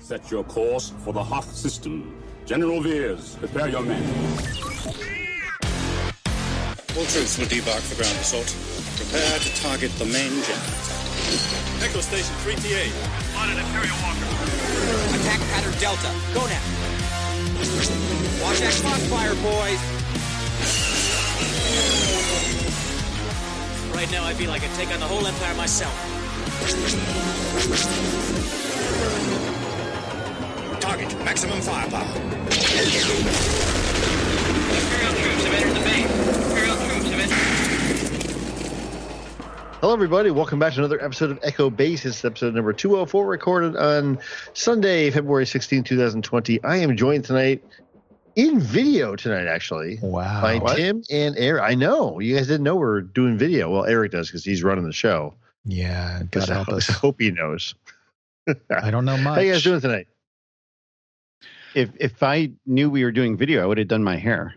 Set your course for the Hoth system. General Veers, prepare your men. All troops will debark for ground assault. Prepare to target the main jet. Echo Station 3T8. On an Imperial Walker. Attack pattern Delta. Go now. Watch that crossfire, boys. Right now, I feel like I take on the whole Empire myself. Target maximum firepower. Imperial troops have entered the base. Imperial troops have entered. Hello, everybody. Welcome back to another episode of Echo Base. It's episode number 204, recorded on Sunday, February 16, 2020. I am joined tonight in video tonight, actually. Wow. By What? Tim and Eric. I know. You guys didn't know we are doing video. Well, Eric does because he's running the show. Yeah, But God help I us. hope he knows. I don't know much. How you guys doing tonight? If if I knew we were doing video, I would have done my hair.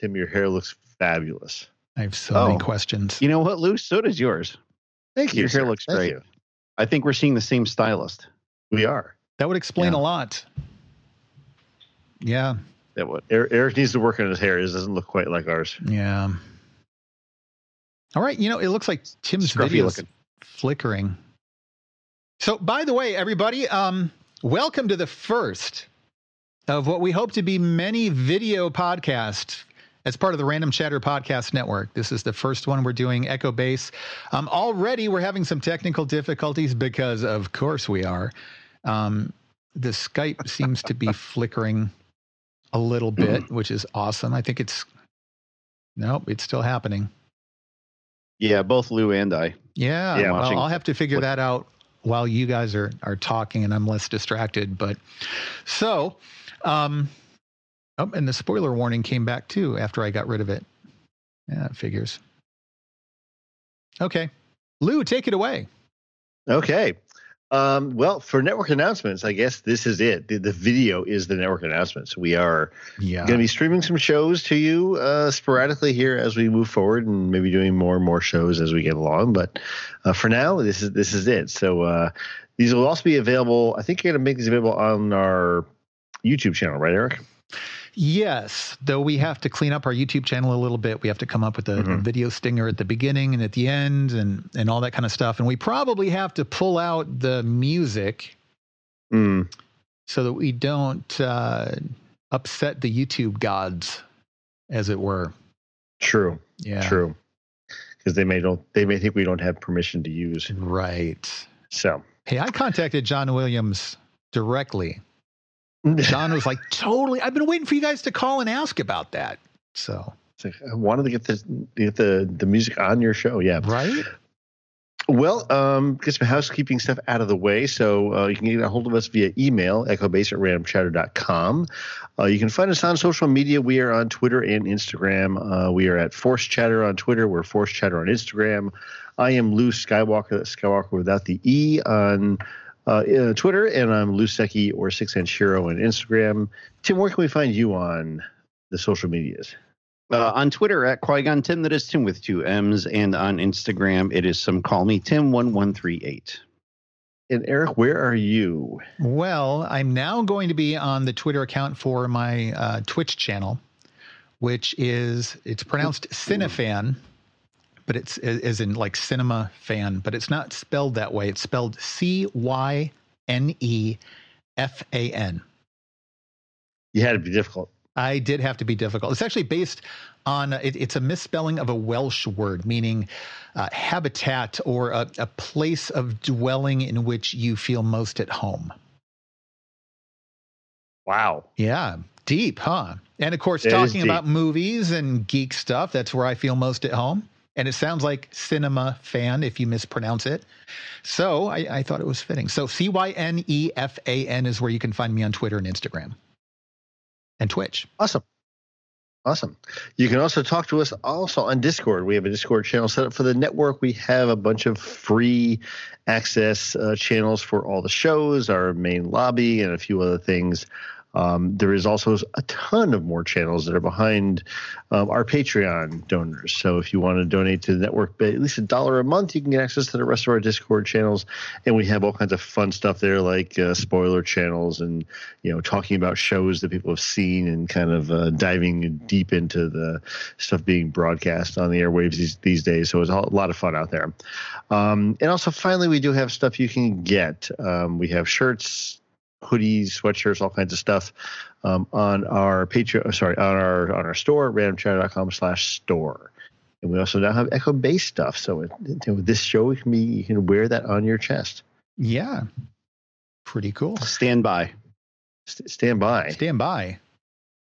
Tim, your hair looks fabulous. I have so many Oh. questions. You know what, Lou? So does yours. Thank you. Your hair sir. looks Thank great. you. I think we're seeing the same stylist. We are. That would explain Yeah. a lot. Yeah, That what Eric, Eric needs to work on his hair. It doesn't look quite like ours. yeah. All right, you know, it looks like Tim's video is looking. flickering. So, by the way, everybody, um, welcome to the first of what we hope to be many video podcasts as part of the Random Chatter Podcast Network. This is the first one we're doing Echo Base. Um, already, we're having some technical difficulties because, of course, we are. Um, the Skype seems to be flickering a little bit, which is awesome. I think it's nope, it's still happening. Yeah, both Lou and I. Yeah, Yeah, well, watching- I'll have to figure what- that out while you guys are are talking and I'm less distracted. But so, um, oh, and the spoiler warning came back too after I got rid of it. Yeah, it figures. Okay, Lou, take it away. Okay. Um, well, for network announcements, I guess this is it. The, the video is the network announcements. We are Yeah, going to be streaming some shows to you uh, sporadically here as we move forward, and maybe doing more and more shows as we get along. But uh, for now, this is this is it. So uh, these will also be available. I think you're going to make these available on our YouTube channel, right, Eric? Yes, though we have to clean up our YouTube channel a little bit. We have to come up with a, a Mhm. video stinger at the beginning and at the end, and and all that kind of stuff. And we probably have to pull out the music Mm, so that we don't uh, upset the YouTube gods, as it were. true. Yeah, True. Because they may don't they may think we don't have permission to use. Right. So Hey, I contacted John Williams directly. John was like, "Totally, I've been waiting for you guys to call and ask about that." So, like, I wanted to get the get the the music on your show. Yeah. right? Well, um, get some housekeeping stuff out of the way. So uh, you can get a hold of us via email, echobase at randomchatter.com. Uh, you can find us on social media. We are on Twitter and Instagram. Uh, we are at Force Chatter on Twitter. We're Force Chatter on Instagram. I am Lou Skywalker, that's Skywalker without the E on uh, uh, Twitter, and I'm Lou Secchi or Six Inch Hero on Instagram. Tim, where can we find you on the social medias? Uh, on Twitter at Qui-Gon Tim, that is Tim with two M's, and on Instagram it is some call me Tim one one three eight. And Eric, where are you? Well, I'm now going to be on the Twitter account for my uh, Twitch channel, which is it's pronounced Cinefan, but it's as in like cinema fan, but it's not spelled that way. It's spelled C Y N E F A N. You had to be difficult. I did have to be difficult. It's actually based on it, it's a misspelling of a Welsh word meaning uh, habitat or a, a place of dwelling in which you feel most at home. Wow. Yeah, deep, huh? And of course, It talking about movies and geek stuff, that's where I feel most at home. And it sounds like cinema fan if you mispronounce it. So I, I thought it was fitting. So C Y N E F A N is where you can find me on Twitter and Instagram and Twitch. Awesome. Awesome. You can also talk to us also on Discord. We have a Discord channel set up for the network. We have a bunch of free access uh, channels for all the shows, our main lobby, and a few other things. Um, there is also a ton of more channels that are behind um, our Patreon donors. So if you want to donate to the network at least a dollar a month, you can get access to the rest of our Discord channels, and we have all kinds of fun stuff there, like uh, spoiler channels and you know talking about shows that people have seen and kind of uh, diving deep into the stuff being broadcast on the airwaves these, these days. So it's a lot of fun out there. Um, and also, finally, we do have stuff you can get. Um, we have shirts, hoodies, sweatshirts, all kinds of stuff um, on our Patreon. Sorry, on our on our store, randomchatter.com slash store. And we also now have Echo Base stuff. So with, with this show, you can be you can wear that on your chest. Yeah, pretty cool. Stand by. St- stand by. Stand by.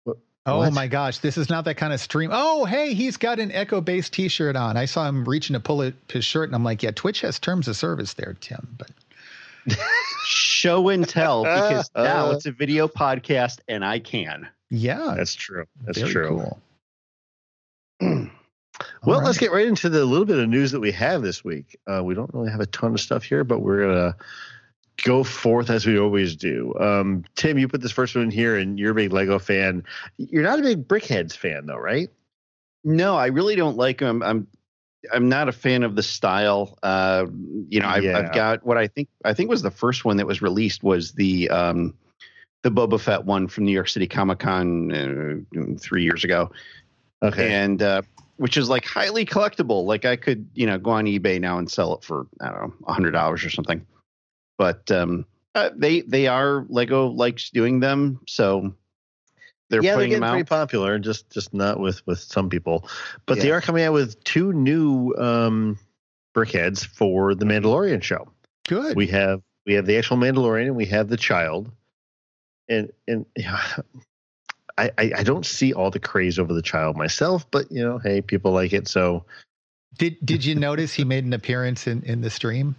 What? Oh What? my gosh, this is not that kind of stream. Oh, hey, he's got an Echo Base T-shirt on. I saw him reaching to pull it, his shirt, and I'm like, yeah, Twitch has terms of service there, Tim. But Show and tell because now it's a video podcast and I can. yeah, That's true. That's very true. cool. Well, All let's get right into the little bit of news that we have this week. Uh, we don't really have a ton of stuff here, but we're gonna go forth as we always do. Um, Tim, you put this first one in here, and you're a big Lego fan. You're not a big BrickHeadz fan, though, right? No, I really don't like them. I'm I'm not a fan of the style. Uh, you know, I've, Yeah. I've got what I think I think was the first one that was released was the um, the Boba Fett one from New York City Comic Con uh, three years ago, Okay. and uh, which is like highly collectible. Like I could you know go on eBay now and sell it for I don't know a hundred dollars or something. But um, uh, they they are Lego likes doing them, so they're yeah, they're putting getting them pretty popular, just just not with with some people. But they are coming out with two new um, BrickHeadz for the Mandalorian show. Good. We have we have the actual Mandalorian and we have the child, and and yeah, I, I I don't see all the craze over the child myself, but you know, hey, people like it, so did Did you notice he made an appearance in in the stream?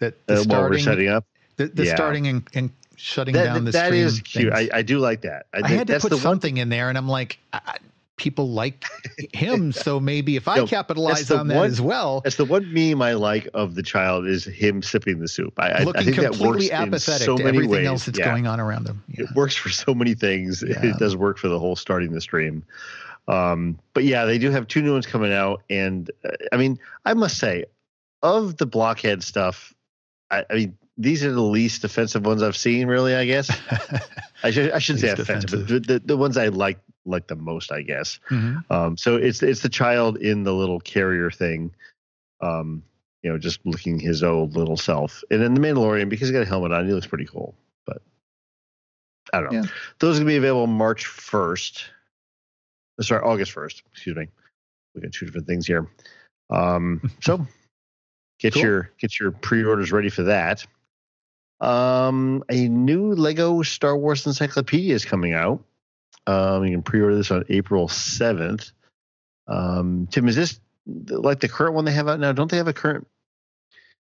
That the uh, while we're starting, setting up, the, the yeah. starting and, and shutting that down the that stream. is cute. I. I do like that. I, I had to put the one something in there, and I'm like, I, I- people like him, so maybe if I No, capitalize on that one- as well, That's the one meme I like of the child is him sipping the soup. I, I, I looking think that works completely apathetic so to many everything ways. else that's Yeah. going on around him. Yeah. It works for so many things. Yeah. It does work for the whole starting the stream. Um, but yeah, they do have two new ones coming out, and uh, I mean, I must say, of the blockhead stuff, I, I mean, these are the least offensive ones I've seen. Really, I guess I should I should say offensive, offensive. but the, the ones I like like the most, I guess. Mhm. Um, so it's it's the child in the little carrier thing, um, you know, just looking his old little self, and then the Mandalorian because he's got a helmet on, he looks pretty cool. But I don't know. Yeah. Those are gonna be available March first. Sorry, August first. Excuse me. We got two different things here. Um, so get Cool. your get your pre-orders ready for that. Um, a new Lego Star Wars encyclopedia is coming out. Um, you can pre-order this on April seventh. Um, Tim, is this like the current one they have out now? Don't they have a current?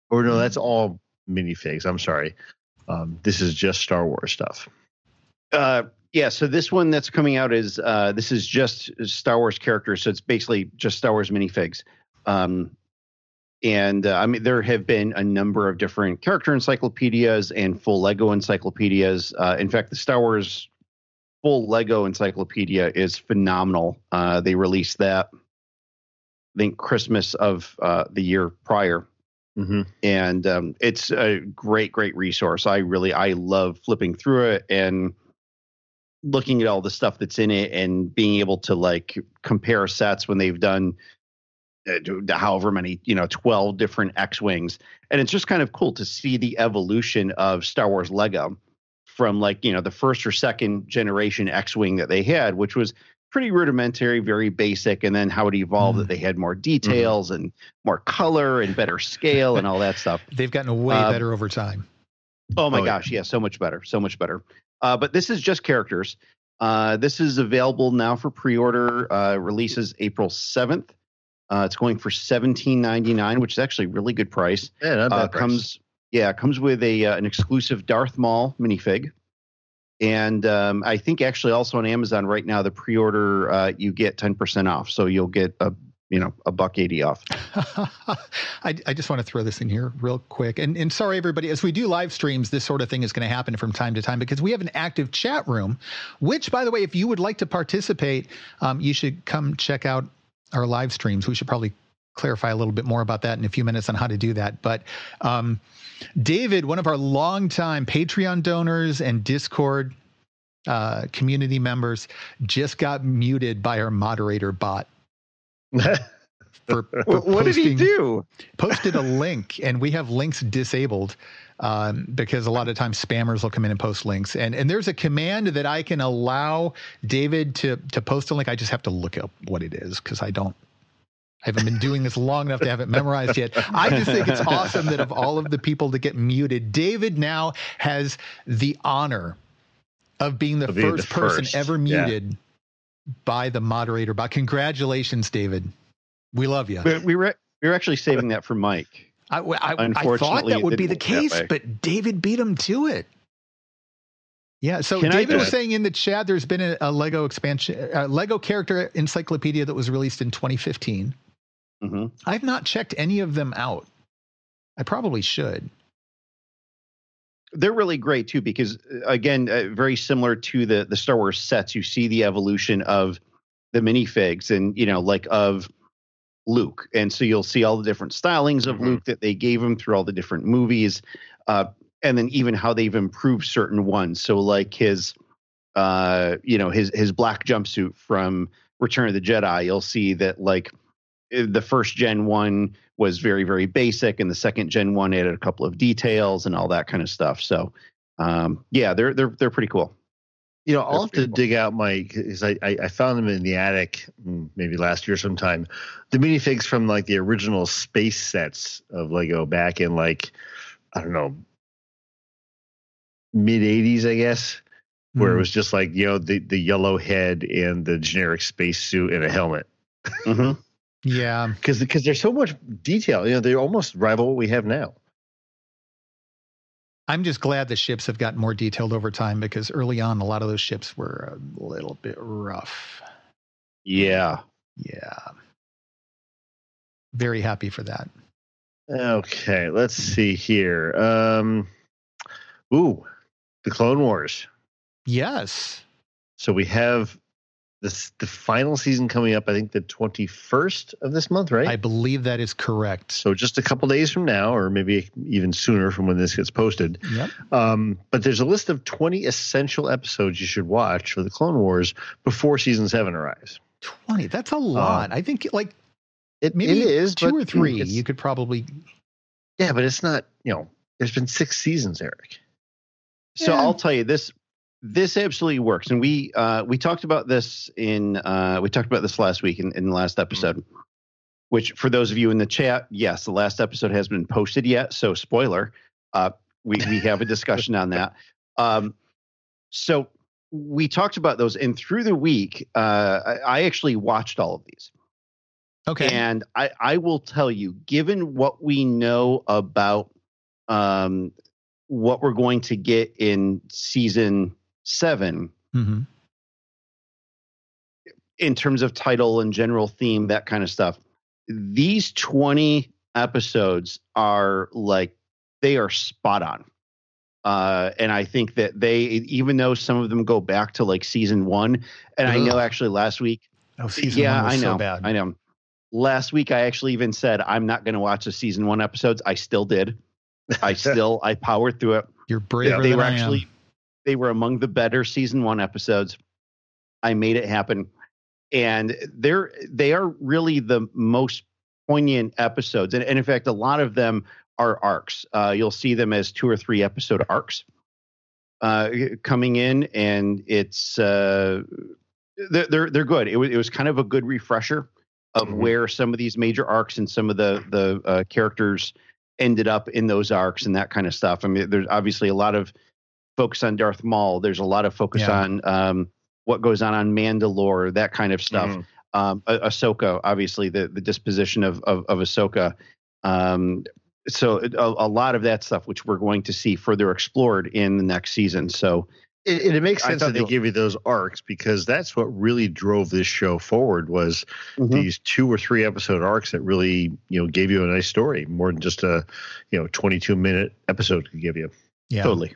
Or no, that's all minifigs. I'm sorry. Um, this is just Star Wars stuff. Uh, yeah, so this one that's coming out is uh, this is just Star Wars characters, so it's basically just Star Wars minifigs. Um, and uh, I mean, there have been a number of different character encyclopedias and full Lego encyclopedias. Uh, in fact, the Star Wars full Lego encyclopedia is phenomenal. Uh, they released that, I think, Christmas of uh, the year prior Mm-hmm. and um, it's a great great resource i really i love flipping through it and looking at all the stuff that's in it and being able to like compare sets when they've done however many you know 12 different x-wings and it's just kind of cool to see the evolution of star wars lego from like you know the first or second generation x-wing that they had which was pretty rudimentary very basic and then how it evolved that they had more details and more color and better scale and all that stuff They've gotten way Uh, better over time. Oh my Oh, yeah. gosh, yeah. so much better, so much better. Uh, but this is just characters. Uh, this is available now for pre-order. Uh, releases April seventh. Uh, it's going for seventeen ninety nine, which is actually a really good price. Yeah, not Uh, bad. price. comes yeah, comes with a uh, an exclusive Darth Maul minifig, and um, I think actually also on Amazon right now the pre-order uh, you get ten percent off, so you'll get a you know a buck eighty off. I, I just want to throw this in here real quick. And, and sorry, everybody, as we do live streams, this sort of thing is going to happen from time to time because we have an active chat room, which, by the way, if you would like to participate, um, you should come check out our live streams. We should probably clarify a little bit more about that in a few minutes on how to do that. But um, David, one of our longtime Patreon donors and Discord uh, community members, just got muted by our moderator bot. for, for what did he do? Posted a link, and we have links disabled um, because a lot of times spammers will come in and post links. And and there's a command that I can allow David to to post a link. I just have to look up what it is because I don't. I haven't been doing this long enough to have it memorized yet. I just think it's awesome that of all of the people to get muted, David now has the honor of being the of being first the person ever muted yeah. by the moderator. But congratulations, David. We love you. We, we were we were actually saving that for Mike. I, I, I thought that would be the case, but David beat him to it. Yeah. So Can David was saying in the chat, there's been a, a Lego expansion, a Lego character encyclopedia that was released in 2015. Mm-hmm. I've not checked any of them out. I probably should. They're really great too because, uh, again, uh, very similar to the the Star Wars sets. You see the evolution of the minifigs, and you know, like of Luke. And so you'll see all the different stylings of mm-hmm. Luke that they gave him through all the different movies. Uh, and then even how they've improved certain ones. So like his uh, you know, his his black jumpsuit from Return of the Jedi, you'll see that like eh, the first gen one was very, very basic, and the second gen one added a couple of details and all that kind of stuff. So um, yeah, they're they're they're pretty cool. You know, I'll have to dig out my because I, I, I found them in the attic mm, maybe last year sometime. The minifigs from like the original space sets of Lego back in like I don't know mid '80s, I guess, where mm. it hmm. was just like you know the the yellow head and the generic space suit and a helmet. Mm-hmm. yeah, because because there's so much detail. You know, they almost rival what we have now. I'm just glad the ships have gotten more detailed over time because early on, a lot of those ships were a little bit rough. Yeah. Yeah. Very happy for that. Okay, let's see here. Um, ooh, the Clone Wars. Yes. So we have this the final season coming up. I think the twenty first of this month, right? I believe that is correct. So just a couple days from now, or maybe even sooner from when this gets posted. Yep. Um, but there's a list of twenty essential episodes you should watch for the Clone Wars before season seven arrives. Twenty. That's a lot. Um, I think like it maybe it is two or three. You could probably. Yeah, but it's not. You know, there's been six seasons, Eric. So yeah. I'll tell you this this absolutely works, and we uh, we talked about this in uh, we talked about this last week in, in the last episode. Mm-hmm. Which, for those of you in the chat, yes, the last episode has been posted yet. So, spoiler, uh, we we have a discussion on that. Um, so we talked about those, and through the week, uh, I, I actually watched all of these. Okay. And I, I will tell you, given what we know about um, what we're going to get in season 7 mm-hmm. in terms of title and general theme, that kind of stuff. These 20 episodes are like, they are spot on. Uh, and I think that they, even though some of them go back to like season one, and Ugh. I know actually last week, oh, season yeah, I know, so bad. I know. Last week, I actually even said I'm not going to watch the season one episodes. I still did. I still I powered through it. You're braver yeah, they were actually they were among the better season one episodes. I made it happen. And they're they are really the most poignant episodes. And, and in fact, a lot of them are arcs. Uh, you'll see them as two or three episode arcs uh, coming in, and it's uh, they're, they're they're good. It was it was kind of a good refresher of mm-hmm. where some of these major arcs and some of the the uh, characters ended up in those arcs and that kind of stuff. I mean, there's obviously a lot of focus on Darth Maul. There's a lot of focus yeah. on um, what goes on on Mandalore, that kind of stuff. Mm. Um, ah- Ahsoka, obviously, the the disposition of of, of Ahsoka. Um, so a, a, lot of that stuff, which we're going to see further explored in the next season. So It, it, it makes sense thought that they they- give you those arcs because that's what really drove this show forward was Mhm. these two or three episode arcs that really you know gave you a nice story more than just a you know 22 minute episode could give you. Yeah. Totally.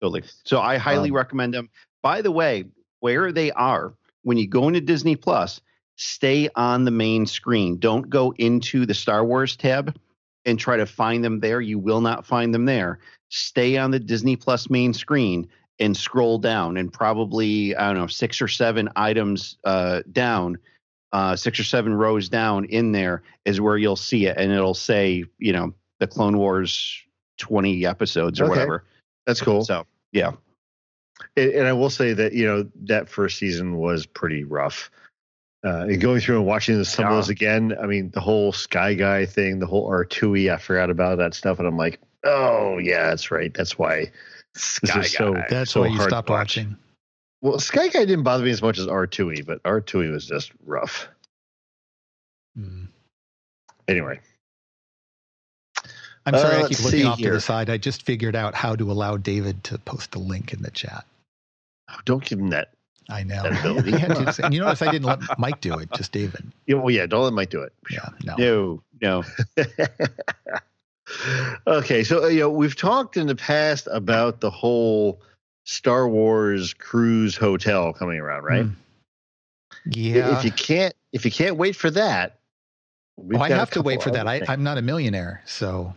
Totally. So I highly Um, recommend them. By the way, where they are, when you go into Disney Plus, stay on the main screen. Don't go into the Star Wars tab and try to find them there. You will not find them there. Stay on the Disney Plus main screen and scroll down and probably, I don't know, six or seven items uh, down, uh, six or seven rows down in there is where you'll see it. And it'll say, you know, the Clone Wars 20 episodes or Okay. whatever. That's cool. So yeah, And, and I will say that you know that first season was pretty rough. Uh, and going through and watching some of those again, I mean, the whole Sky Guy thing, the whole R2E, I forgot about that stuff, and I'm like, oh yeah, that's right. That's why this is so. That's so why you stopped watch. watching. Well, Sky Guy didn't bother me as much as R2E, but R2E was just rough. Mm. Anyway, I'm sorry, Uh, I keep looking off to the side. I just figured out how to allow David to post a link in the chat. don't give him that. I know. That ability. I had to say- and you notice I didn't let Mike do it, just David. Yeah, well, yeah, don't let Mike do it. Yeah, no. no, no. okay, so uh, you know we've talked in the past about the whole Star Wars cruise hotel coming around, right? Mm. Yeah. If you can't, if you can't wait for that, Oh, I have to wait for that. I, I'm not a millionaire, so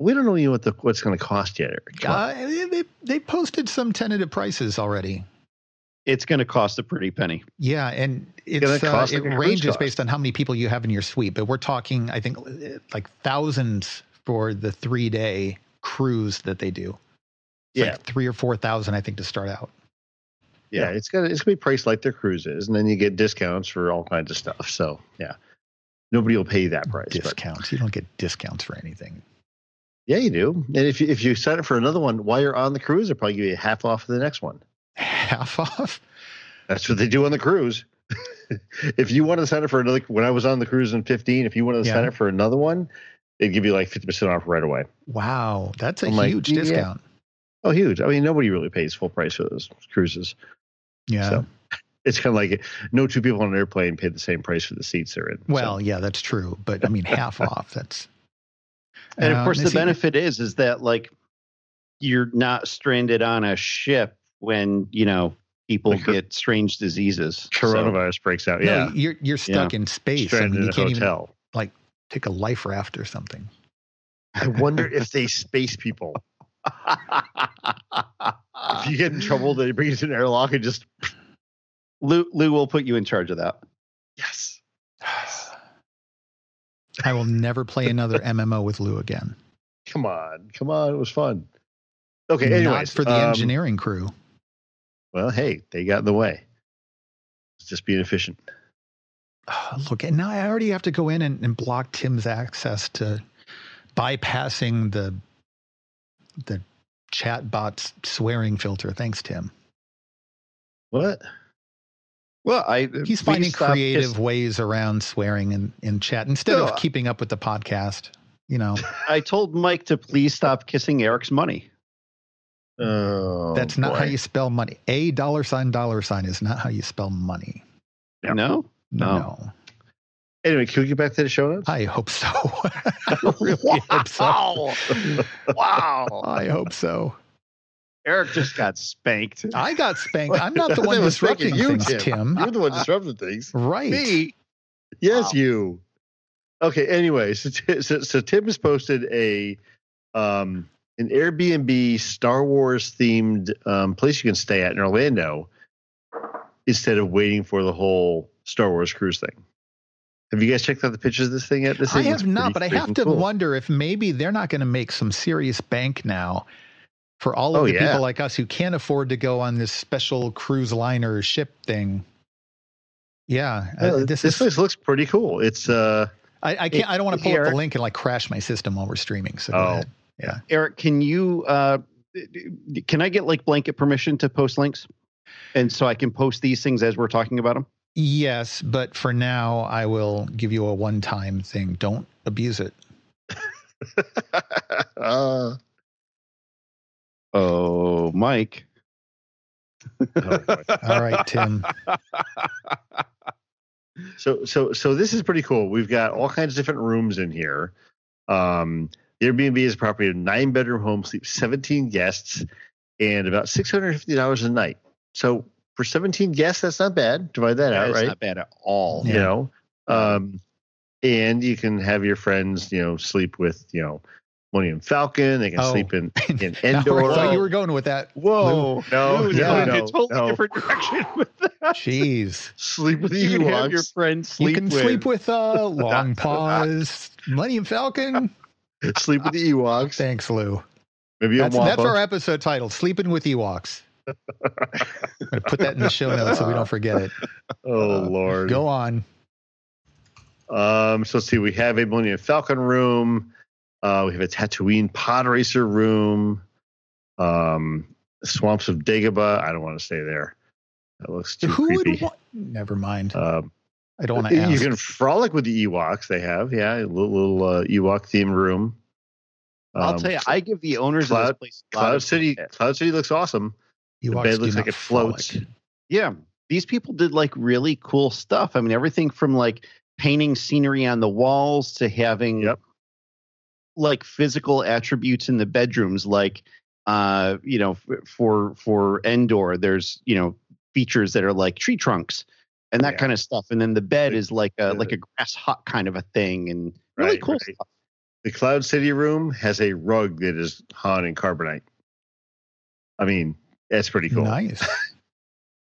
We don't know even what the what's going to cost yet. Eric. Uh, they they posted some tentative prices already. It's going to cost a pretty penny. Yeah, and gonna it's uh, cost it ranges cost. based on how many people you have in your suite. But we're talking, I think, like thousands for the three day cruise that they do. It's Yeah. like three or four thousand, I think, to start out. yeah, it's gonna it's gonna be priced like their cruises, and then you get discounts for all kinds of stuff. So yeah, nobody will pay that price. But Discounts. You don't get discounts for anything. Yeah, you do. And if you, if you sign up for another one while you're on the cruise, they'll probably give you half off of the next one. Half off. That's what they do on the cruise. if you want to sign up for another, when I was on the cruise in 15, if you wanted to Yeah. sign up for another one, they'd give you like 50% off right away. Wow, that's a I'm like, huge yeah. discount. Oh, huge. I mean, nobody really pays full price for those cruises. Yeah. So it's kind of like no two people on an airplane pay the same price for the seats they're in. So- Well, yeah, that's true. But I mean, half off. That's. And Uh, of course, the benefit is is that like you're not stranded on a ship when you know people Like get strange diseases. So- coronavirus breaks out. No, Yeah. you're you're stuck in space. I Stranded mean, in you a can't even hotel. take a life raft or something. I wonder if they space people. If you get in trouble, they bring you to an airlock and just Lou, Lou will put you in charge of that. Yes. yes. I will never play another MMO with Lou again. Come on, come on, it was fun. Okay, anyways, Not for the um, engineering crew. Well, hey, they got in the way. It's just being efficient. Oh, look, and now I already have to go in and, and block Tim's access to bypassing the the chat bot's swearing filter. Thanks, Tim. What? Well, I uh, He's finding creative kiss- ways around swearing in, in chat instead No, of keeping up with the podcast. You know, I told Mike to please stop kissing Eric's money. Oh, that's not how you spell money. A dollar sign dollar sign is not how you spell money. Yeah. No, No. No. Anyway, can we get back to the show notes? I hope so. I really hope so. Wow. wow. I hope so. Eric just got spanked. I got spanked. I'm not the one disrupting you, things, Tim. You're the one disrupting things. Right. Me. Yes, Wow. you. Okay. Anyway, so, so so Tim has posted a um an Airbnb Star Wars themed um, place you can stay at in Orlando instead of waiting for the whole Star Wars cruise thing. Have you guys checked out the pictures of this thing yet? This I have not, but I have to cool. wonder if maybe they're not going to make some serious bank now for all of Oh, the yeah. people like us who can't afford to go on this special cruise liner ship thing. Yeah, uh, this, this is. place looks pretty cool. It's uh I, I can't. I don't want to pull up the link and like crash my system while we're streaming. So Oh. Yeah. Eric, can you uh can I get like blanket permission to post links? And so I can post these things as we're talking about them? Yes, but for now, I will give you a one-time thing. Don't abuse it. uh, Oh, Mike. oh, All right, Tim. So so so this is pretty cool. We've got all kinds of different rooms in here. Um, the Airbnb is a property of nine bedroom home, sleeps 17 guests, and about $650 a night. So for 17 guests, that's not bad. Divide that, That out, right? not bad at all. You know, um, and you can have your friends, you know, sleep with, you know, Millennium Falcon. They can Oh. sleep in, in Now, Endor. I thought you were going with that. Whoa, no, Ooh, no, yeah. no, a totally no. different direction with that. Jeez. Sleep with the You can have your Ewoks. friends You can with. sleep with uh, Long Paws, Millennium Falcon. Sleep with the Ewoks. Thanks, Lou. Maybe a That's, that's our episode title, Sleeping with Ewoks. I'm going to put that in the show notes so we don't forget it. Oh Lord. Go on. Um, so let's see. We have a Millennium Falcon room. Uh, we have a Tatooine pod racer room. Um, Swamps of Dagobah. I don't want to stay there. That looks too Who creepy. would want? Never mind. um, I don't want to you can frolic with the Ewoks. They have, yeah, a little, little uh, Ewok themed room. I'll Um, tell you, I give the owners of Cloud- this place a lot Cloud of City. credit. Cloud City looks awesome. the bed looks like it floats. frolic. Yeah, these people did like really cool stuff. I mean, everything from like painting scenery on the walls to having Yep. Like physical attributes in the bedrooms, like uh, you know, f- for for Endor, there's you know features that are like tree trunks and that Yeah. kind of stuff, and then the bed is like a like a grass hut kind of a thing, and really Right, cool right. stuff. The Cloud City room has a rug that is Han and carbonite. I mean, that's pretty cool. Nice.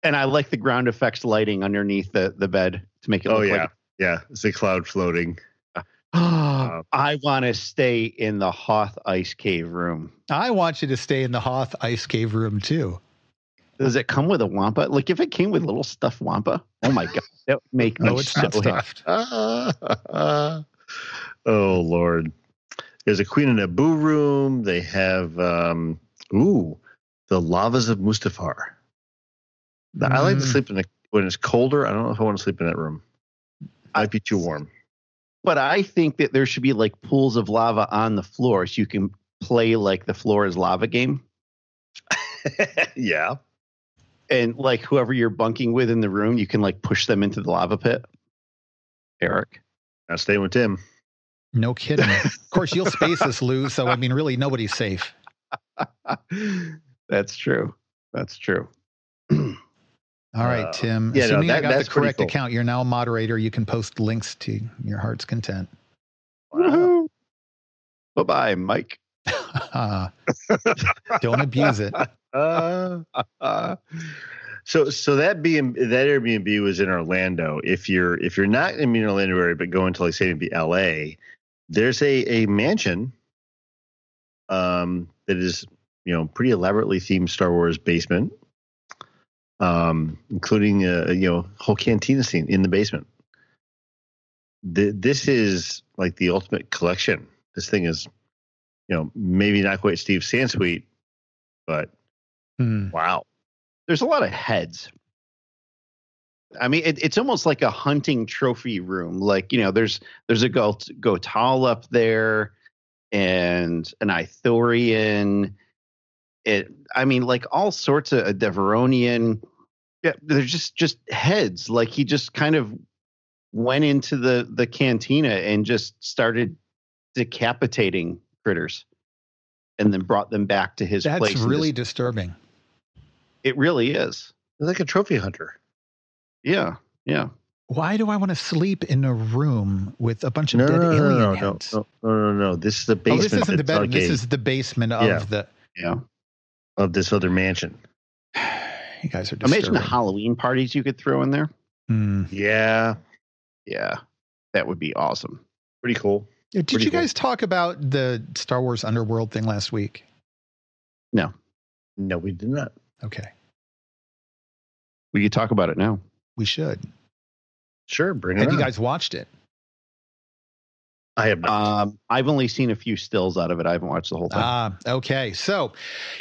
And I like the ground effects lighting underneath the the bed to make it Oh yeah, like yeah. It's a cloud floating. I want to stay in the Hoth Ice Cave room. I want you to stay in the Hoth Ice Cave room too. Does it come with a wampa? Like if it came with little stuffed wampa, oh my god, that would make me No, it's so not stuffed. oh Lord. There's a Queen of Naboo room. They have um ooh, the lavas of Mustafar. I like to Mm. sleep in the when it's colder. I don't know if I want to sleep in that room. Might be too warm. But I think that there should be like pools of lava on the floor so you can play like the floor is lava game. yeah. And like whoever you're bunking with in the room, you can like push them into the lava pit. Eric. I'm staying with Tim. No kidding. of course, you'll space this, Lou. So I mean, really, nobody's safe. That's true. That's true. All right, Uh, Tim. yeah, no, Assuming I got the correct cool. account, you're now a moderator. You can post links to your heart's content. Woohoo. Bye bye, Mike. Uh, don't abuse it. Uh, so so that being that Airbnb was in Orlando. If you're if you're not in the Orlando area but going to like say maybe LA, there's a a mansion um that is you know pretty elaborately themed Star Wars basement. Um, including a you know whole cantina scene in the basement. The, this is like the ultimate collection. This thing is, you know, maybe not quite Steve Sansweet, but Hmm. wow. There's a lot of heads. I mean, it, it's almost like a hunting trophy room. Like you know, there's there's a Gotal up there, and an Ithorian. It, I mean, like all sorts of a Devaronian. Yeah, they're just just heads. Like he just kind of went into the the cantina and just started decapitating critters, and then brought them back to his That's place. and really just- disturbing. it really is. They're like a trophy hunter. Yeah, yeah. Why do I want to sleep in a room with a bunch of No, dead no, no, alien no, no, heads? no, no, no, no. This is the Oh, basement. this isn't the that's bed. This is the basement of Yeah. the. Yeah. Of this other mansion. You guys are disturbing. Imagine the Halloween parties you could throw in there. Hmm. Yeah, Yeah. That would be awesome. pretty cool. Did Pretty you cool. guys talk about the Star Wars Underworld thing last week? No, no, we did not. Okay, We could talk about it now. we should. Sure, bring it Have you guys watched it? I have not. Um, I've only seen a few stills out of it. I haven't watched the whole thing. Ah, okay. So,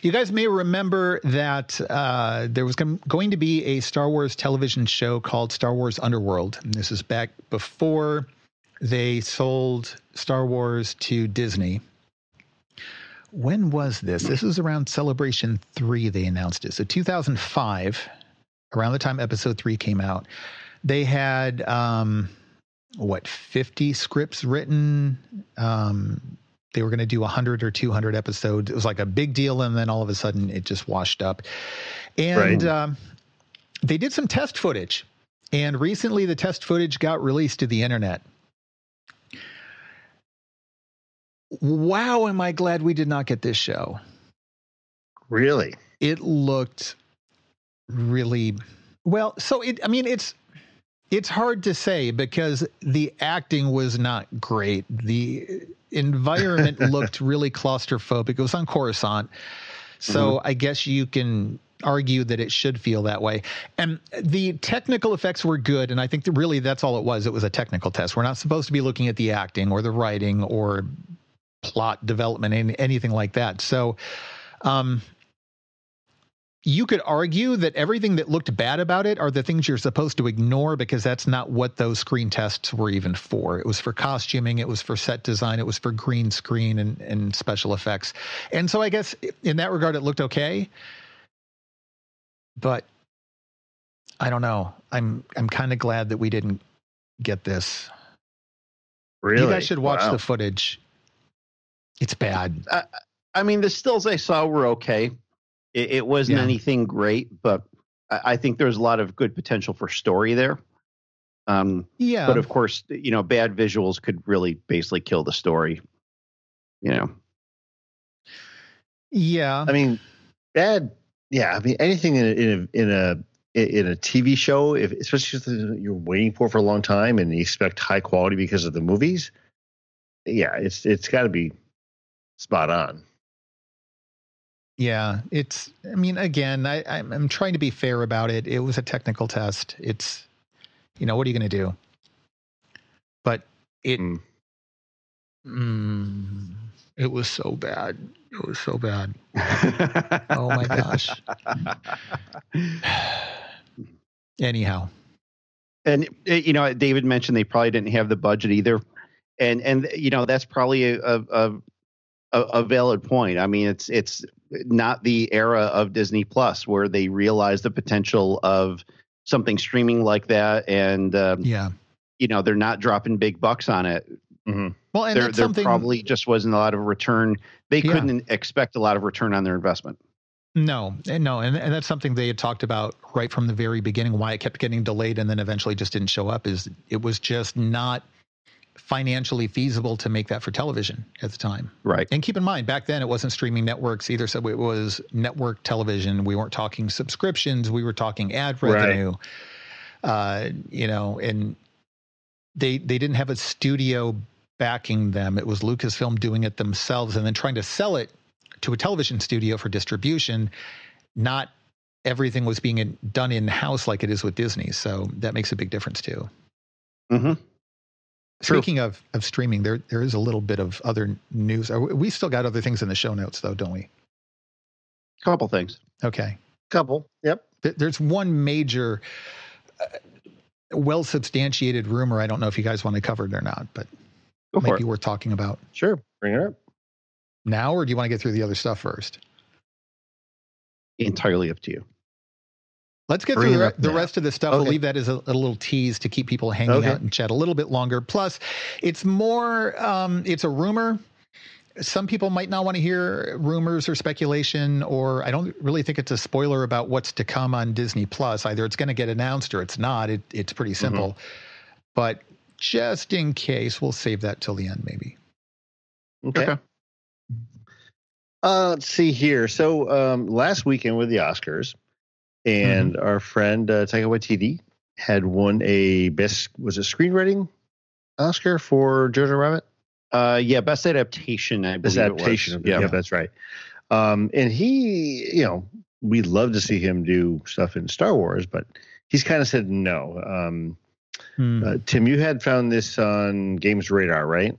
you guys may remember that uh, there was gon- going to be a Star Wars television show called Star Wars Underworld. And this is back before they sold Star Wars to Disney. when was this? This was around Celebration 3, they announced it. So 2005, around the time episode 3 came out, they had, um, what, 50 scripts written. Um, they were going to do 100 or 200 episodes. It was like a big deal. And then all of a sudden it just washed up. And Right. um, they did some test footage. And recently the test footage got released to the internet. Wow, am I glad we did not get this show. Really? It looked really well. So it I mean it's it's hard to say because the acting was not great. The environment looked really claustrophobic. It was on Coruscant. So I guess you can argue that it should feel that way. And the technical effects were good. And I think that really that's all it was. It was a technical test. We're not supposed to be looking at the acting or the writing or plot development and anything like that. So, um, you could argue that everything that looked bad about it are the things you're supposed to ignore because that's not what those screen tests were even for. It was for costuming, it was for set design, it was for green screen and, and special effects. And so I guess in that regard, it looked okay. But I don't know. I'm I'm kind of glad that we didn't get this. Really? You guys should watch Wow. the footage. It's bad. I mean, the stills I saw were okay. It, it wasn't Yeah. anything great, but I, I think there's a lot of good potential for story there. Um, Yeah. but of course, you know, bad visuals could really basically kill the story. You know, yeah. I mean, bad. Yeah, I mean, anything in a, in a in a in a TV show, if especially if you're waiting for for a long time and you expect high quality because of the movies, yeah, it's it's got to be spot on. Yeah, it's. I mean, again, I, I'm, I'm trying to be fair about it. It was a technical test. It's, you know, what are you going to do? But it, Mm. mm, it was so bad. It was so bad. Oh my gosh. Anyhow, and uh, you know, David mentioned they probably didn't have the budget either, and and you know that's probably a a, a, a valid point. I mean, it's it's not the era of Disney Plus where they realize the potential of something streaming like that, and um, yeah. you know they're not dropping big bucks on it. Mhm. Well, and there there probably just wasn't a lot of return. They Yeah. couldn't expect a lot of return on their investment. No, and no, and, and that's something they had talked about right from the very beginning. Why it kept getting delayed and then eventually just didn't show up is it was just not financially feasible to make that for television at the time. Right. And keep in mind, back then it wasn't streaming networks either. So it was network television. We weren't talking subscriptions. We were talking ad Right. revenue. Uh, you know, and they they didn't have a studio backing them. It was Lucasfilm doing it themselves and then trying to sell it to a television studio for distribution. Not everything was being in, done in house like it is with Disney. So that makes a big difference too. hmm True. Speaking of, of streaming, there there is a little bit of other news. We we still got other things in the show notes though, don't we? Couple things. Okay. Couple. Yep. There's one major, uh, well substantiated rumor. I don't know if you guys want to cover it or not, but Go might be it. worth talking about Sure. Bring it up. now, or do you want to get through the other stuff first? Entirely up to you. Let's get Bring through the, the rest of the stuff. We'll leave that as a, a little tease to keep people hanging Okay. out and chat a little bit longer. Plus, it's more, um, it's a rumor. Some people might not want to hear rumors or speculation, or I don't really think it's a spoiler about what's to come on Disney Plus. Either it's going to get announced or it's not. It, it's pretty simple. But just in case, we'll save that till the end, maybe. Okay. Okay. Uh, let's see here. So um, last weekend with the Oscars, and our friend uh, Taika Waititi had won a best was it screenwriting Oscar for Jojo Rabbit. Uh, yeah, best adaptation. I Best believe it was. adaptation. Yeah. Yeah, that's right. Um, and he, you know, we'd love to see him do stuff in Star Wars, but he's kind of said no. Um, Hmm. uh, Tim, you had found this on Games Radar, right?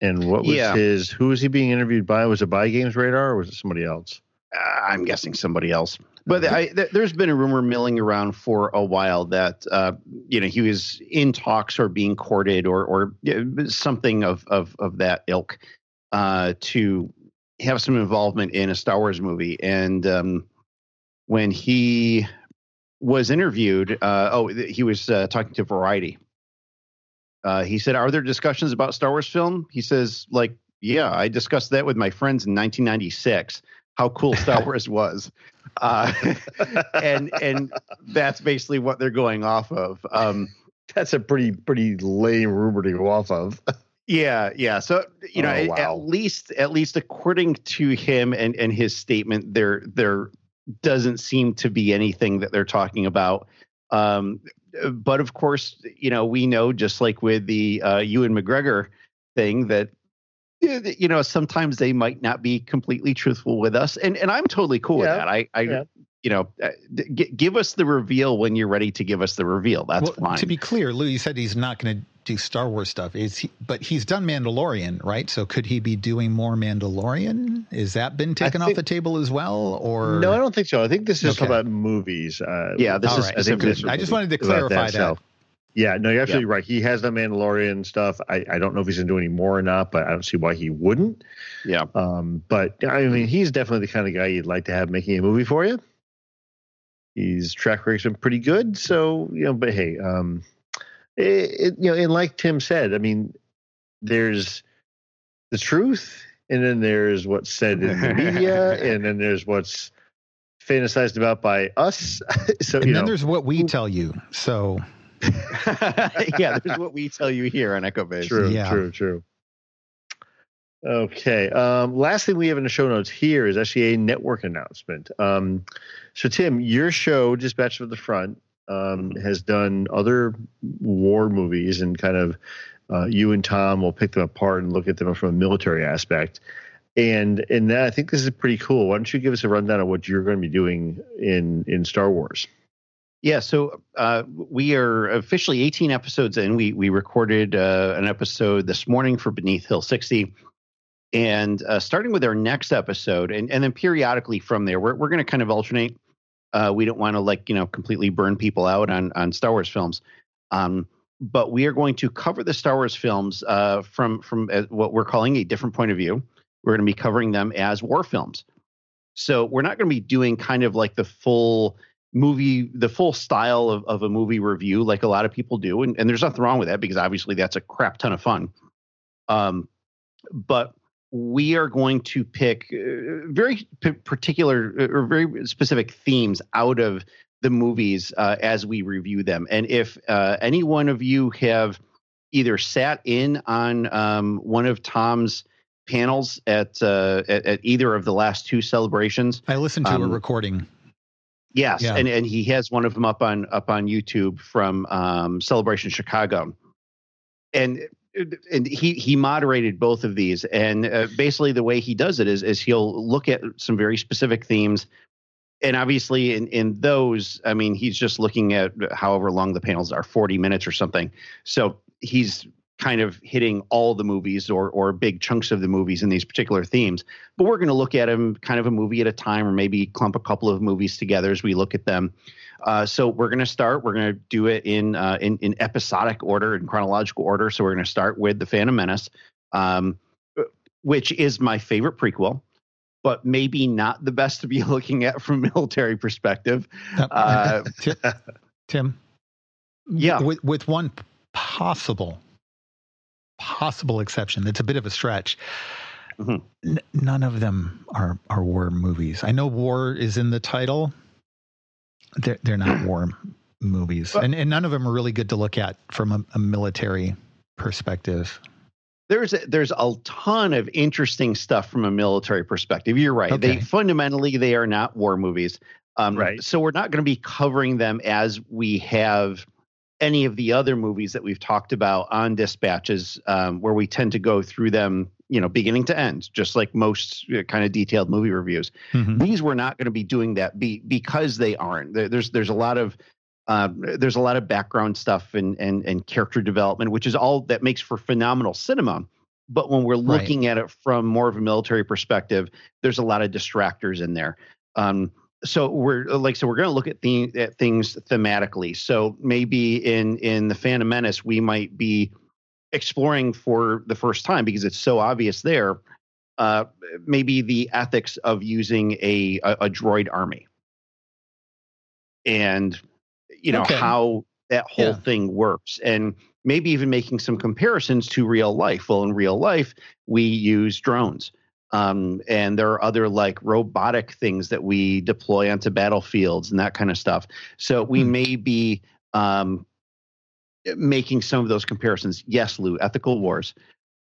And what was Yeah. his? Who was he being interviewed by? Was it by Games Radar or was it somebody else? Uh, I'm guessing somebody else. But I, th- there's been a rumor milling around for a while that uh, you know he was in talks or being courted or or something of of of that ilk uh, to have some involvement in a Star Wars movie, and um, when he was interviewed, uh, oh, he was uh, talking to Variety. Uh, he said, "Are there discussions about Star Wars film?" He says, "Like, yeah, I discussed that with my friends in 1996. How cool Star Wars was." Uh, and and that's basically what they're going off of. Um, That's a pretty pretty lame rumor to go off of. Yeah, yeah. So you know, Oh, at- wow. at least at least according to him and and his statement, there there doesn't seem to be anything that they're talking about. Um, but of course, you know, we know just like with the uh, Ewan McGregor thing that you know sometimes they might not be completely truthful with us, and and I'm totally cool Yeah, with that. I I. yeah. You know, uh, give us the reveal when you're ready to give us the reveal. That's well, fine. to be clear, Lou, you said he's not going to do Star Wars stuff. Is he? But he's done Mandalorian, right? So could he be doing more Mandalorian? Is that been taken off the table as well? Or no, I don't think so. I think this is Okay. about movies. Uh, Yeah, this is right. I think specifically this I just wanted to about clarify that. so- Yeah, no, you're absolutely right. He has the Mandalorian stuff. I, I don't know if he's going to do any more or not, but I don't see why he wouldn't. yeah. Um, but I mean, he's definitely the kind of guy you'd like to have making a movie for you. He's track record's been pretty good, so you know. But hey, um, it, it, you know, and like Tim said, I mean, there's the truth, and then there's what's said in the media, and then there's what's fantasized about by us. so and you then know, there's what we tell you. So yeah, there's what we tell you here on Echo Base. True, Yeah. true, true. Okay. Um, last thing we have in the show notes here is actually a network announcement. Um, so, Tim, your show, Dispatch of the Front, um, has done other war movies, and kind of uh, you and Tom will pick them apart and look at them from a military aspect. And and that, I think this is pretty cool. Why don't you give us a rundown of what you're going to be doing in in Star Wars? Yeah, so uh, we are officially 18 episodes in. We we recorded uh, an episode this morning for Beneath Hill 60, and uh, starting with our next episode, and and then periodically from there, we're we're going to kind of alternate. Uh, we don't want to like you know completely burn people out on on Star Wars films, um, but we are going to cover the Star Wars films uh, from from uh, what we're calling a different point of view. We're going to be covering them as war films. So we're not going to be doing kind of like the full movie, the full style of, of a movie review like a lot of people do. And, and there's nothing wrong with that because obviously that's a crap ton of fun. Um, but we are going to pick uh, very p- particular uh, or very specific themes out of the movies uh, as we review them. And if uh, any one of you have either sat in on um, one of Tom's panels at, uh, at at either of the last two celebrations, I listened to a Um, recording. Yes, Yeah. and and he has one of them up on up on YouTube from um, Celebration Chicago, and and he he moderated both of these, and uh, basically the way he does it is is he'll look at some very specific themes, and obviously in in those, I mean, he's just looking at however long the panels are, forty minutes or something, so he's kind of hitting all the movies or or big chunks of the movies in these particular themes but we're going to look at them kind of a movie at a time or maybe clump a couple of movies together as we look at them uh, so we're going to start we're going to do it in, uh, in in episodic order in chronological order so we're going to start with the phantom menace um, which is my favorite prequel but maybe not the best to be looking at from a military perspective uh, Tim. Yeah. With with one possible possible exception. It's a bit of a stretch. Mhm. N- none of them are are war movies. I know war is in the title. They're they're not war movies, But- and and none of them are really good to look at from a, a military perspective. there's a, there's a ton of interesting stuff from a military perspective. You're right. Okay. They fundamentally they are not war movies. Um, Right. So we're not going to be covering them as we have any of the other movies that we've talked about on dispatches, um, where we tend to go through them, you know, beginning to end, just like most uh, kind of detailed movie reviews Mhm. these we're not going to be doing that be, because they aren't there's there's a lot of uh, there's a lot of background stuff and, and and character development which is all that makes for phenomenal cinema but when we're Right. looking at it from more of a military perspective there's a lot of distractors in there um, so we're like so we're going to look at, the, at things thematically. So maybe in in the phantom menace we might be exploring for the first time because it's so obvious there uh, maybe the ethics of using a, a, a droid army. And you know Okay. how that whole Yeah. thing works. And maybe even making some comparisons to real life. Well in real life we use drones um, and there are other like robotic things that we deploy onto battlefields and that kind of stuff. So we Hmm. may be um, making some of those comparisons. Yes lou ethical wars.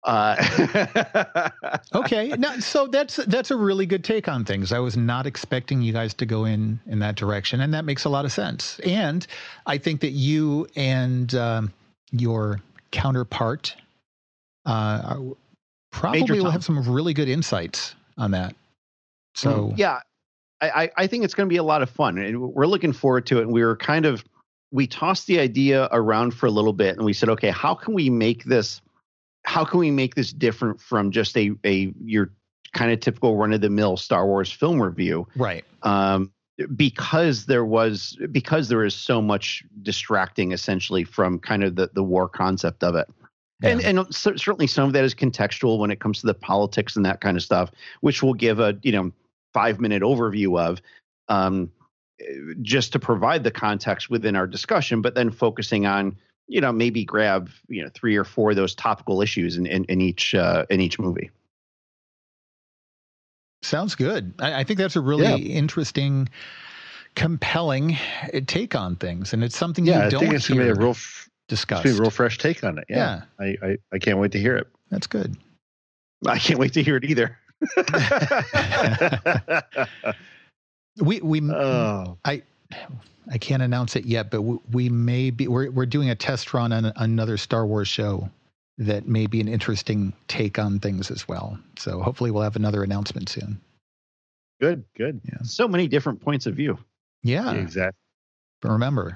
Uh, okay. No, so that's that's a really good take on things. I was not expecting you guys to go in in that direction and that makes a lot of sense. And i think that you and um, your counterpart uh, are- probably will have some really good insights on that. So yeah. I, I think it's going to be a lot of fun and we're looking forward to it and we were kind of we tossed the idea around for a little bit and we said okay how can we make this how can we make this different from just a a your kind of typical run of the mill star wars film review? Right. Um because there was because there is so much distracting essentially from kind of the the war concept of it Yeah. and cer- certainly some of that is contextual when it comes to the politics and that kind of stuff, which we'll give a you know five minute overview of, um, eh, just to provide the context within our discussion, but then focusing on you know maybe grab you know three or four of those topical issues in in, in each uh, in each movie. Sounds good. I, I think that's a really Yeah. interesting, compelling uh, take on things, and it's something Yeah, you I don't think it's gonna be a real, f- discussed. gonna be a real fresh take on it. Yeah, I, I, I can't wait to hear it. That's good. I can't wait to hear it either. We we oh, I I can't announce it yet, but we, we may be we're we're doing a test run on another Star Wars show that may be an interesting take on things as well. So hopefully we'll have another announcement soon. good, good. Yeah. So many different points of view. Yeah, Yeah, exactly. but remember,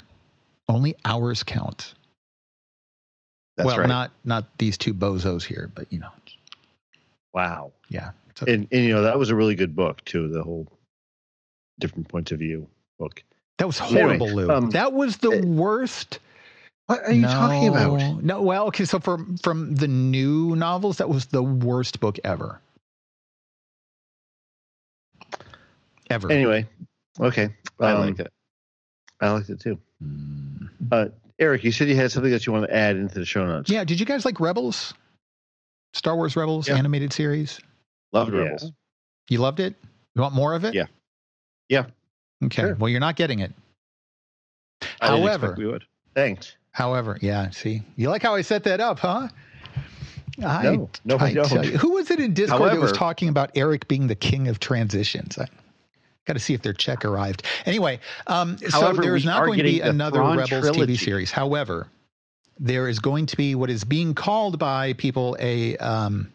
only ours count. That's well, right. not not these two bozos here, but you know, Wow. yeah. It's okay. And, and you know that was a really good book too. The whole different points of view book. That was Anyway, horrible, Lou. um, that was the uh, worst. What are you talking about? No, No, well, okay. So from from the new novels, that was the worst book ever. Ever. Anyway, okay. I Um, liked it. I liked it too. Mm. Uh, Erik, you said you had something that you want to add into the show notes. Yeah. Did you guys like Rebels? Star Wars Rebels Yeah. animated series. Loved Yeah. Rebels. You loved it. You want more of it? Yeah. Yeah. Okay. Sure. Well, you're not getting it. I didn't However, we would. Thanks. however, yeah. See, you like how I set that up, huh? I, No, no, I I don't. you, who was it in Discord that was talking about Erik being the king of transitions? I got to see if their check arrived. Anyway, um, However, so there is not going to be another Thrawn Rebels trilogy. TV series. However, there is going to be what is being called by people a um,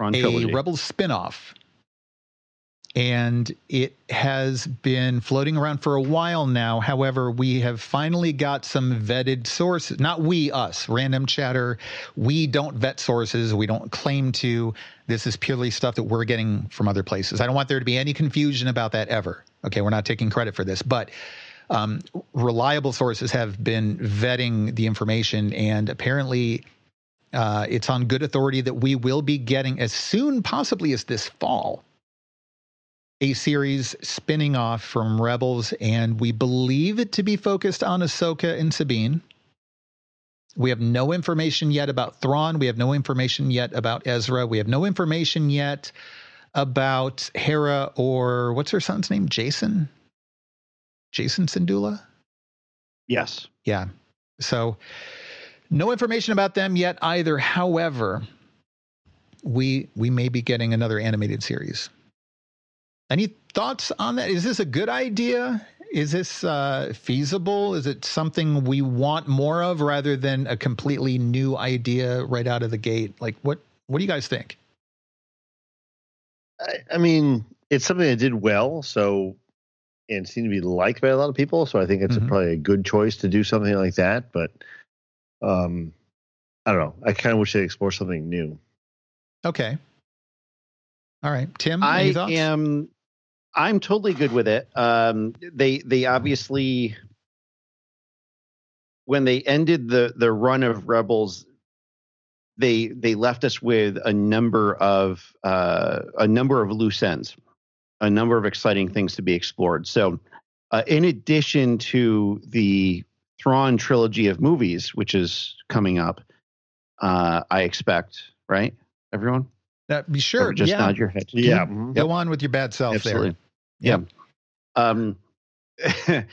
a. Rebels spinoff. And it has been floating around for a while now. However, we have finally got some vetted sources. Not we, us, random chatter. We don't vet sources. We don't claim to. This is purely stuff that we're getting from other places. I don't want there to be any confusion about that ever. Okay, we're not taking credit for this. But um, reliable sources have been vetting the information, and apparently uh, it's on good authority that we will be getting as soon, possibly as this fall, a series spinning off from Rebels, and we believe it to be focused on Ahsoka and Sabine. We have no information yet about Thrawn. We have no information yet about Ezra. We have no information yet about Hera or what's her son's name? Jacen? Jacen Syndulla? yes. Yeah. So no information about them yet either. However, we we may be getting another animated series. Any thoughts on that? Is this a good idea? Is this uh, feasible? Is it something we want more of rather than a completely new idea right out of the gate? Like what what do you guys think? I, I mean, it's something that did well, so and seemed to be liked by a lot of people. So I think it's a, Mhm. probably a good choice to do something like that. But um, I don't know. I kind of wish they'd explore something new. Okay. All right. Tim, I thoughts? am I'm totally good with it. Um, they they obviously when they ended the the run of Rebels, they they left us with a number of uh, a number of loose ends, a number of exciting things to be explored. So, uh, in addition to the Thrawn trilogy of movies, which is coming up, uh, I expect right, everyone. Uh, be sure. Or just yeah. nod your head. Yeah. Go on with your bad self Absolutely. there. Yeah. Um,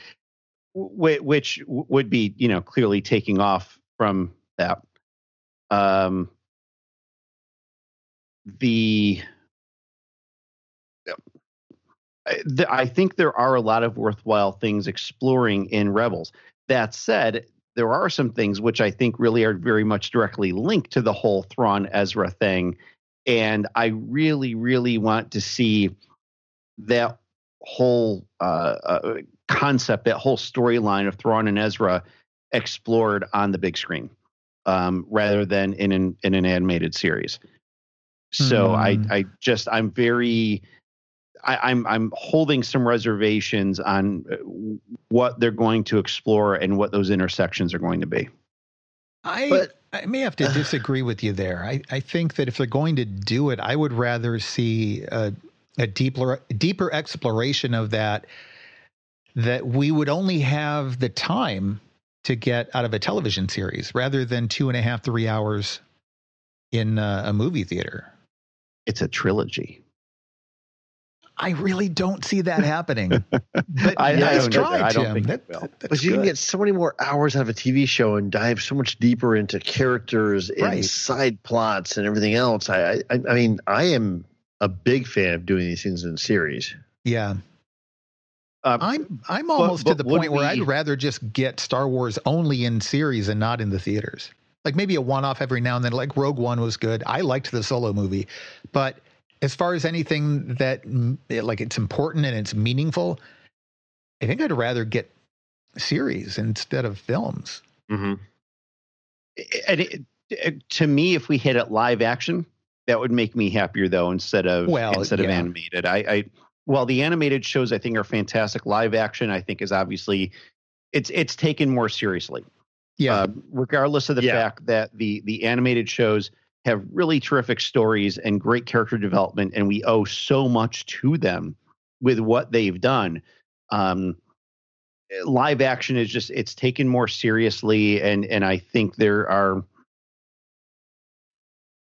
whi- which would be, you know, clearly taking off from that. Um, the, I- the, I think there are a lot of worthwhile things exploring in Rebels. That said, there are some things which I think really are very much directly linked to the whole Thrawn Ezra thing. And I really, really want to see that whole uh, uh, concept, that whole storyline of Thrawn and Ezra explored on the big screen um, rather than in an in an animated series. So I Hmm. I just I'm very I, I'm I'm holding some reservations on uh, what they're going to explore and what those intersections are going to be. I But- I may have to disagree with you there. I, I think that if they're going to do it, I would rather see a, a deeper deeper exploration of that that we would only have the time to get out of a television series rather than two and a half three hours in uh, a movie theater. It's a trilogy. I really don't see that happening. But I- I nice don't try, either. I don't think That- it will. that's But you can get so many more hours out of a TV show and dive so much deeper into characters and Right. side plots and everything else. I, I, I mean, I am a big fan of doing these things in series. yeah. Um, I'm I'm almost but to the would point where we- I'd rather just get Star Wars only in series and not in the theaters. Like maybe a one-off every now and then. Like Rogue One was good. I liked the solo movie, but as far as anything that like it's important and it's meaningful, I think I'd rather get series instead of films. Mm-hmm. and it, it- to me, if we hit it live action, that would make me happier though, instead of Well, instead of animated. I, I while the animated shows I think are fantastic, live action I think is obviously it's it's taken more seriously. Yeah, Uh, regardless of the Yeah. fact that the the animated shows have really terrific stories and great character development, and we owe so much to them with what they've done. Um, live action is just it's taken more seriously, and and I think there are.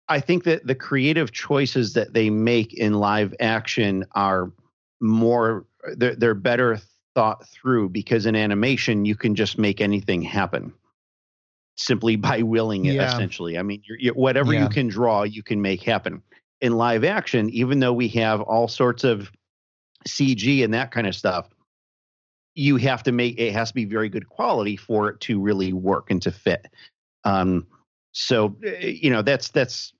I think that the creative choices that they make in live action are more they're, they're better thought through because in animation you can just make anything happen simply by willing it Yeah. essentially. I mean you're, you whatever Yeah. you can draw you can make happen. In live action even though we have all sorts of cg and that kind of stuff you have to make it has to be very good quality for it to really work and to fit. Um so eh, you know that's that's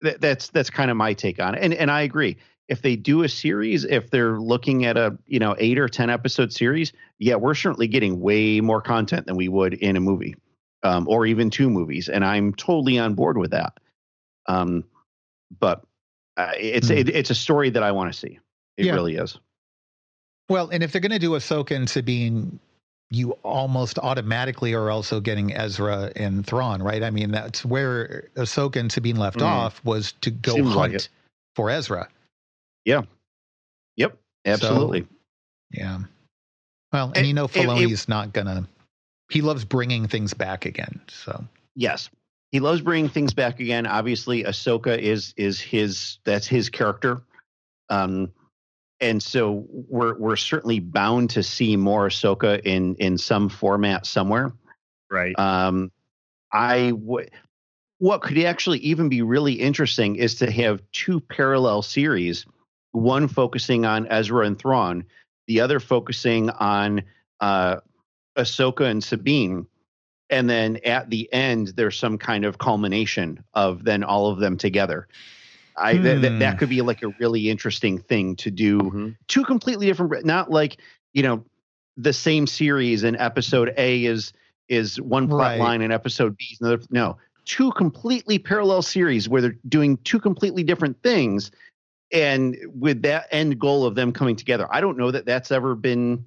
that, that's that's kind of my take on it. And and i agree. If they do a series if they're looking at a you know eight or ten episode series yeah we're certainly getting way more content than we would in a movie um, or even two movies and i'm totally on board with that um, but uh, it's Hmm. it, it's a story that i want to see it Yeah. really is Well, and if they're going to do Ahsoka and Sabine, you almost automatically are also getting Ezra and Thrawn, right? I mean, that's where Ahsoka and Sabine left Mhm. off was to go Seems hunt it. for Ezra. Yeah. Yep absolutely Yeah. Well, and It- you know, it- it- not gonna. He loves bringing things back again. So Yes. He loves bringing things back again. Obviously, Ahsoka is is his that's his character. Um and so we're we're certainly bound to see more Ahsoka in in some format somewhere. Right. Um I would what could actually even be really interesting is to have two parallel series, one focusing on Ezra and Thrawn, the other focusing on uh Ahsoka and Sabine and then at the end there's some kind of culmination of then all of them together i that, that, Hmm. that could be like a really interesting thing to do Mhm. two completely different not like you know the same series and episode a is is one plot Right. line and episode b is another no two completely parallel series where they're doing two completely different things and with that end goal of them coming together i don't know that that's ever been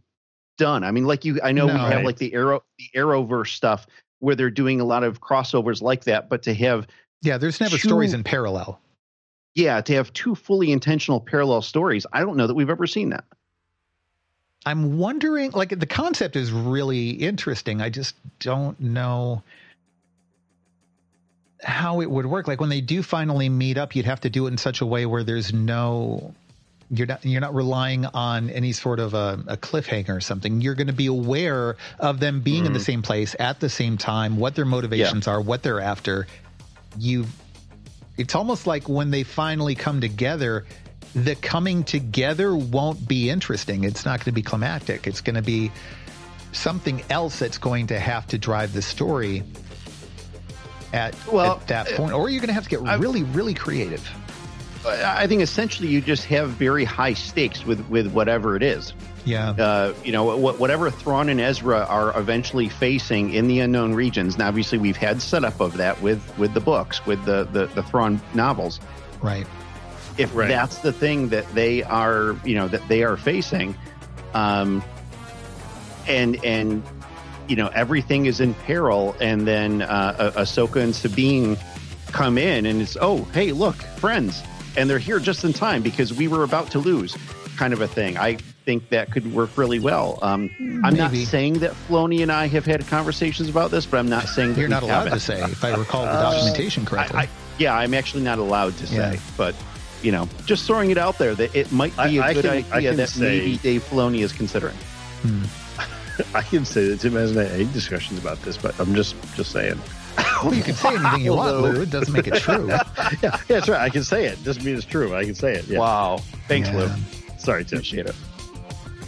done i mean like you i know we No. have like the arrow the arrowverse stuff where they're doing a lot of crossovers like that but to have Yeah, there's never Two- stories in parallel. Yeah, to have two fully intentional parallel stories, I don't know that we've ever seen that. I'm wondering, like, the concept is really interesting. I just don't know how it would work. Like, when they do finally meet up, you'd have to do it in such a way where there's no. You're not you're not relying on any sort of a, a cliffhanger or something. You're going to be aware of them being in the mm-hmm. same place at the same time, what their motivations are, what they're after. You, it's almost like when they finally come together, the coming together won't be interesting. It's not going to be climactic. It's going to be something else that's going to have to drive the story at, Well, at that uh, point. Or you're going to have to get really, really creative. I think essentially you just have very high stakes with with whatever it is. Yeah. Uh, you know, wh- whatever Thrawn and Ezra are eventually facing in the unknown regions. Now, obviously, we've had setup of that with with the books, with the the, the Thrawn novels. right. If Right. that's the thing that they are, you know, that they are facing, um, and and you know everything is in peril, and then uh, Ah- Ahsoka and Sabine come in, and it's oh hey look friends, and they're here just in time because we were about to lose, kind of a thing. I think that could work really well. Um, I'm not saying that Filoni and I have had conversations about this, but I'm not saying that You're not allowed haven't. to say, if I recall the documentation correctly. I, I, yeah, I'm actually not allowed to say, Yeah. but you know, just throwing it out there that it might be a I- I good can- idea that say- maybe Dave Filoni is considering. I can say that Tim hasn't had any discussions about this, but I'm just just saying. well, you can say anything you want, Lou. It doesn't make it true. Yeah, yeah, that's right. I can say it. Doesn't mean it's true. I can say it. Yeah. Wow, thanks, Yeah. Lou. Sorry, Tim. Appreciate it.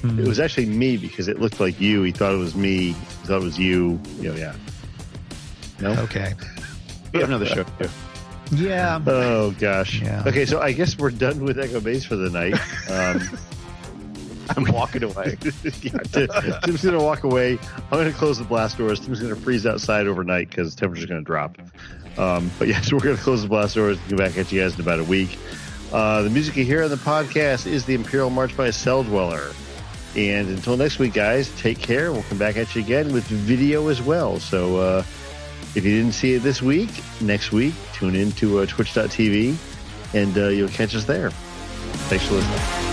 Hmm. It was actually me because it looked like you. He thought it was me. He thought it was you. You know, yeah. No. Okay. We have another show. Too. Yeah. Oh gosh. Yeah. Okay, so I guess we're done with Echo Base for the night. Um, I'm walking away. yeah, Tim- Tim's going to walk away. I'm going to close the blast doors. Tim's going to freeze outside overnight because the temperature's going to drop. Um, but yes, we're going to close the blast doors and get back at you guys in about a week. Uh, the music you hear on the podcast is the Imperial March by Celldweller. And until next week, guys, take care. We'll come back at you again with video as well. So uh, if you didn't see it this week, next week, tune in to uh, twitch.tv and uh, you'll catch us there. Thanks for listening.